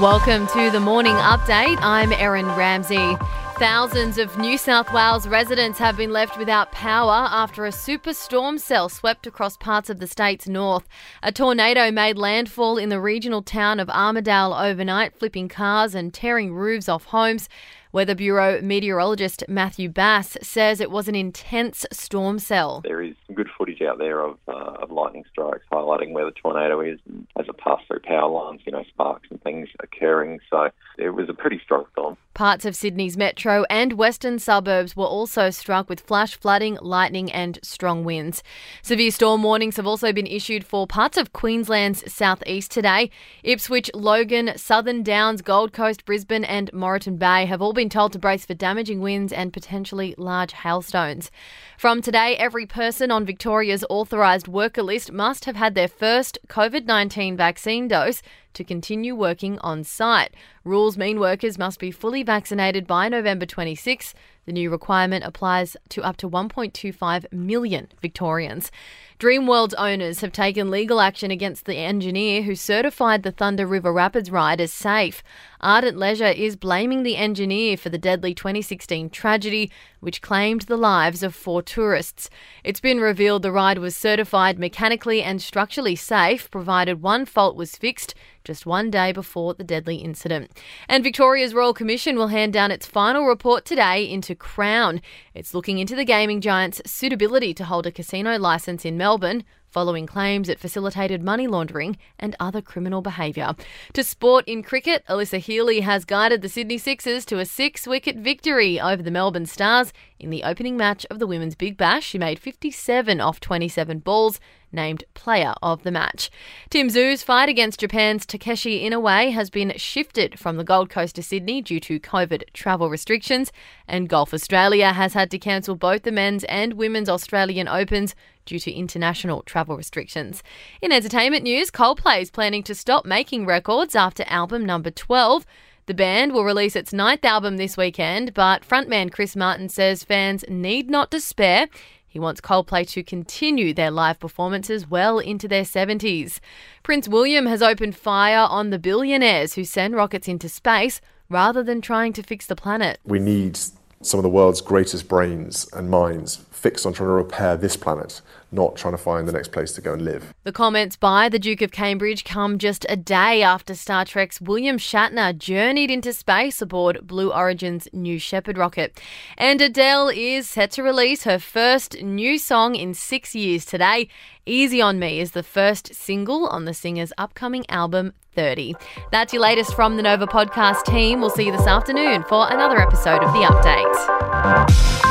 Welcome to the morning update. I'm Erin Ramsey. Thousands of New South Wales residents have been left without power after a superstorm cell swept across parts of the state's north. A tornado made landfall in the regional town of Armidale overnight, flipping cars and tearing roofs off homes. Weather Bureau meteorologist Matthew Bass says it was an intense storm cell. There is out there of, uh, of lightning strikes highlighting where the tornado is as it passed through power lines, you know, sparks and things occurring. So it was a pretty strong storm. Parts of Sydney's metro and western suburbs were also struck with flash flooding, lightning, and strong winds. Severe storm warnings have also been issued for parts of Queensland's southeast today. Ipswich, Logan, Southern Downs, Gold Coast, Brisbane, and Moreton Bay have all been told to brace for damaging winds and potentially large hailstones. From today, every person on Victoria's authorised worker list must have had their first COVID 19 vaccine dose to continue working on site. Rules mean workers must be fully vaccinated by November 26. The new requirement applies to up to 1.25 million Victorians. Dreamworld's owners have taken legal action against the engineer who certified the Thunder River Rapids ride as safe. Ardent Leisure is blaming the engineer for the deadly 2016 tragedy, which claimed the lives of four tourists. It's been revealed the ride was certified mechanically and structurally safe, provided one fault was fixed just one day before the deadly incident. And Victoria's Royal Commission will hand down its final report today into To crown. It's looking into the gaming giant's suitability to hold a casino licence in Melbourne following claims it facilitated money laundering and other criminal behaviour. To sport in cricket, Alyssa Healy has guided the Sydney Sixers to a six wicket victory over the Melbourne Stars in the opening match of the Women's Big Bash. She made 57 off 27 balls named player of the match. Tim Tszyu's fight against Japan's Takeshi Inoue has been shifted from the Gold Coast to Sydney due to COVID travel restrictions, and Golf Australia has to cancel both the men's and women's Australian Opens due to international travel restrictions. In entertainment news, Coldplay is planning to stop making records after album number 12. The band will release its ninth album this weekend, but frontman Chris Martin says fans need not despair. He wants Coldplay to continue their live performances well into their 70s. Prince William has opened fire on the billionaires who send rockets into space rather than trying to fix the planet. We need some of the world's greatest brains and minds fixed on trying to repair this planet, not trying to find the next place to go and live. The comments by the Duke of Cambridge come just a day after Star Trek's William Shatner journeyed into space aboard Blue Origin's New Shepard rocket. And Adele is set to release her first new song in six years today. Easy on Me is the first single on the singer's upcoming album, 30. That's your latest from the Nova podcast team. We'll see you this afternoon for another episode of The Update.